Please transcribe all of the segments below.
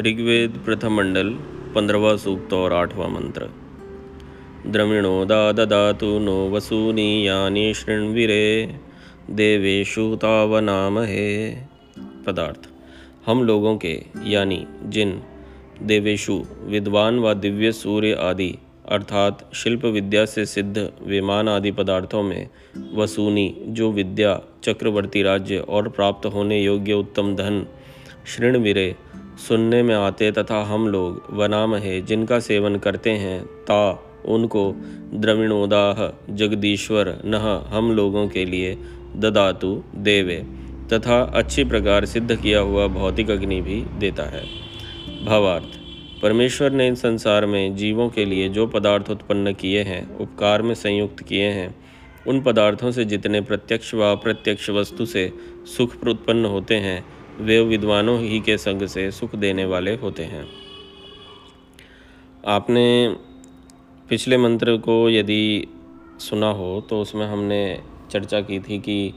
ऋग्वेद प्रथम मंडल पंद्रवा सूक्त और आठवां मंत्र। द्रविणो दा ददातु नो वसूनि यानि शृण्विरे देवेशु तावनामहे। पदार्थ। हम लोगों के, यानी जिन देवेशु विद्वान व दिव्य सूर्य आदि, अर्थात शिल्प विद्या से सिद्ध विमान आदि पदार्थों में वसूनी, जो विद्या, चक्रवर्ती राज्य और प्राप्त होने योग्य उत्तम धन, शृणविरे सुनने में आते तथा हम लोग वनाम है जिनका सेवन करते हैं, ता, उनको द्रविणोदाह जगदीश्वर नह हम लोगों के लिए ददातु देवे, तथा अच्छी प्रकार सिद्ध किया हुआ भौतिक अग्नि भी देता है। भावार्थ, परमेश्वर ने इन संसार में जीवों के लिए जो पदार्थ उत्पन्न किए हैं, उपकार में संयुक्त किए हैं, उन पदार्थों से जितने प्रत्यक्ष व अप्रत्यक्ष वस्तु से सुख उत्पन्न होते हैं वे विद्वानों ही के संग से सुख देने वाले होते हैं। आपने पिछले मंत्र को यदि सुना हो तो उसमें हमने चर्चा की थी कि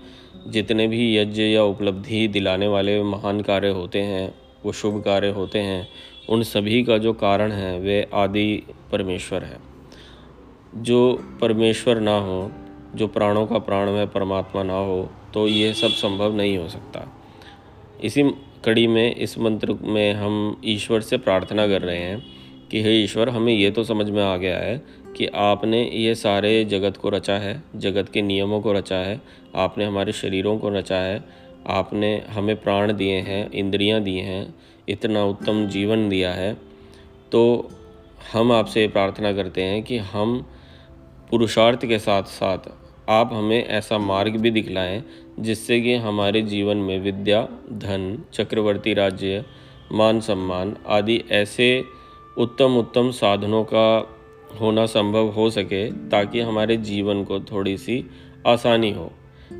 जितने भी यज्ञ या उपलब्धि दिलाने वाले महान कार्य होते हैं, वो शुभ कार्य होते हैं, उन सभी का जो कारण है, वे आदि परमेश्वर है। जो परमेश्वर ना हो, जो प्राणों का प्राण में परमात्मा ना हो तो ये सब संभव नहीं हो सकता। इसी कड़ी में, इस मंत्र में हम ईश्वर से प्रार्थना कर रहे हैं कि हे ईश्वर, हमें ये तो समझ में आ गया है कि आपने ये सारे जगत को रचा है, जगत के नियमों को रचा है, आपने हमारे शरीरों को रचा है, आपने हमें प्राण दिए हैं, इंद्रियाँ दी हैं, इतना उत्तम जीवन दिया है। तो हम आपसे प्रार्थना करते हैं कि हम पुरुषार्थ के साथ साथ आप हमें ऐसा मार्ग भी दिखलाएँ, जिससे कि हमारे जीवन में विद्या, धन, चक्रवर्ती राज्य, मान सम्मान आदि ऐसे उत्तम उत्तम साधनों का होना संभव हो सके, ताकि हमारे जीवन को थोड़ी सी आसानी हो।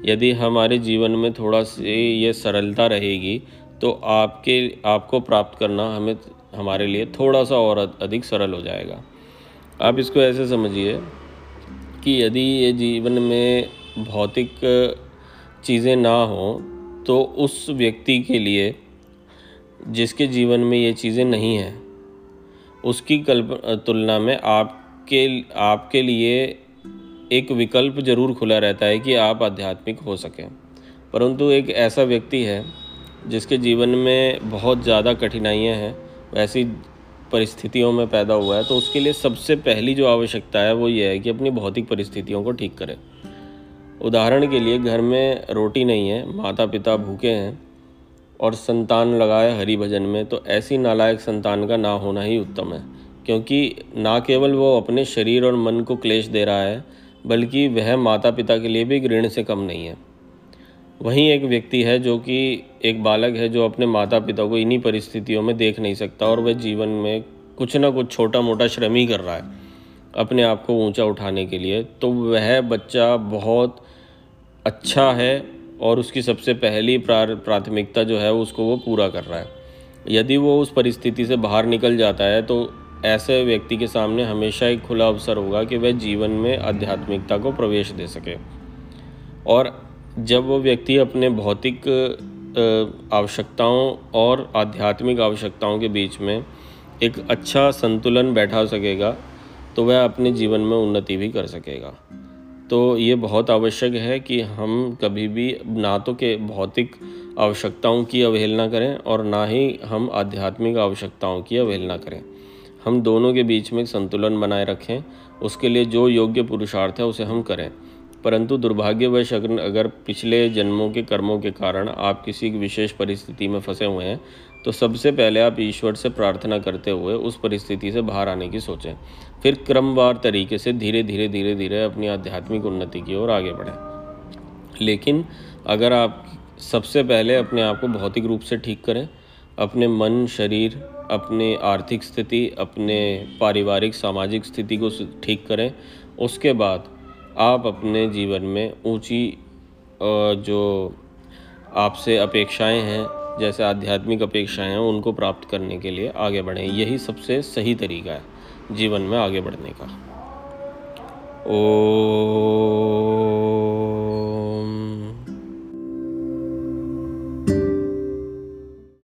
यदि हमारे जीवन में थोड़ा सी ये सरलता रहेगी तो आपके, आपको प्राप्त करना हमें, हमारे लिए थोड़ा सा और अधिक सरल हो जाएगा। आप इसको ऐसे समझिए कि यदि ये जीवन में भौतिक चीज़ें ना हो तो उस व्यक्ति के लिए, जिसके जीवन में ये चीज़ें नहीं हैं, उसकी कल्प, तुलना में आपके आपके लिए एक विकल्प ज़रूर खुला रहता है कि आप आध्यात्मिक हो सकें। परंतु एक ऐसा व्यक्ति है, जिसके जीवन में बहुत ज़्यादा कठिनाइयाँ हैं, वैसी परिस्थितियों में पैदा हुआ है तो उसके लिए सबसे पहली जो आवश्यकता है, वो ये है कि अपनी भौतिक परिस्थितियों को ठीक करें। उदाहरण के लिए, घर में रोटी नहीं है माता पिता भूखे हैं और संतान लगाए हरि भजन में तो ऐसी नालायक संतान का ना होना ही उत्तम है, क्योंकि ना केवल वो अपने शरीर और मन को क्लेश दे रहा है, बल्कि वह माता पिता के लिए भी ऋण से कम नहीं है। वहीं एक व्यक्ति है जो कि एक बालक है जो अपने माता पिता को इन्हीं परिस्थितियों में देख नहीं सकता और वह जीवन में कुछ ना कुछ छोटा मोटा श्रम ही कर रहा है अपने आप को ऊँचा उठाने के लिए। तो वह बच्चा बहुत अच्छा है और उसकी सबसे पहली प्राथमिकता जो है उसको वो पूरा कर रहा है। यदि वो उस परिस्थिति से बाहर निकल जाता है तो ऐसे व्यक्ति के सामने हमेशा एक खुला अवसर होगा कि वह जीवन में आध्यात्मिकता को प्रवेश दे सके। और जब वो व्यक्ति अपने भौतिक आवश्यकताओं और आध्यात्मिक आवश्यकताओं के बीच में एक अच्छा संतुलन बैठा सकेगा तो वह अपने जीवन में उन्नति भी कर सकेगा। तो ये बहुत आवश्यक है कि हम कभी भी ना तो के भौतिक आवश्यकताओं की अवहेलना करें और ना ही हम आध्यात्मिक आवश्यकताओं की अवहेलना करें। हम दोनों के बीच में एक संतुलन बनाए रखें, उसके लिए जो योग्य पुरुषार्थ है उसे हम करें। परंतु दुर्भाग्यवश अगर अगर पिछले जन्मों के कर्मों के कारण आप किसी विशेष परिस्थिति में फंसे हुए हैं तो सबसे पहले आप ईश्वर से प्रार्थना करते हुए उस परिस्थिति से बाहर आने की सोचें। फिर क्रमवार तरीके से धीरे धीरे धीरे धीरे अपनी आध्यात्मिक उन्नति की ओर आगे बढ़ें। लेकिन अगर आप सबसे पहले अपने आप को भौतिक रूप से ठीक करें, अपने मन, शरीर, अपने आर्थिक स्थिति, अपने पारिवारिक, सामाजिक स्थिति को ठीक करें, उसके बाद आप अपने जीवन में ऊँची जो आपसे अपेक्षाएँ हैं, जैसे आध्यात्मिक अपेक्षाएँ हैं, उनको प्राप्त करने के लिए आगे बढ़ें। यही सबसे सही तरीका है, जीवन में आगे बढ़ने का। ओ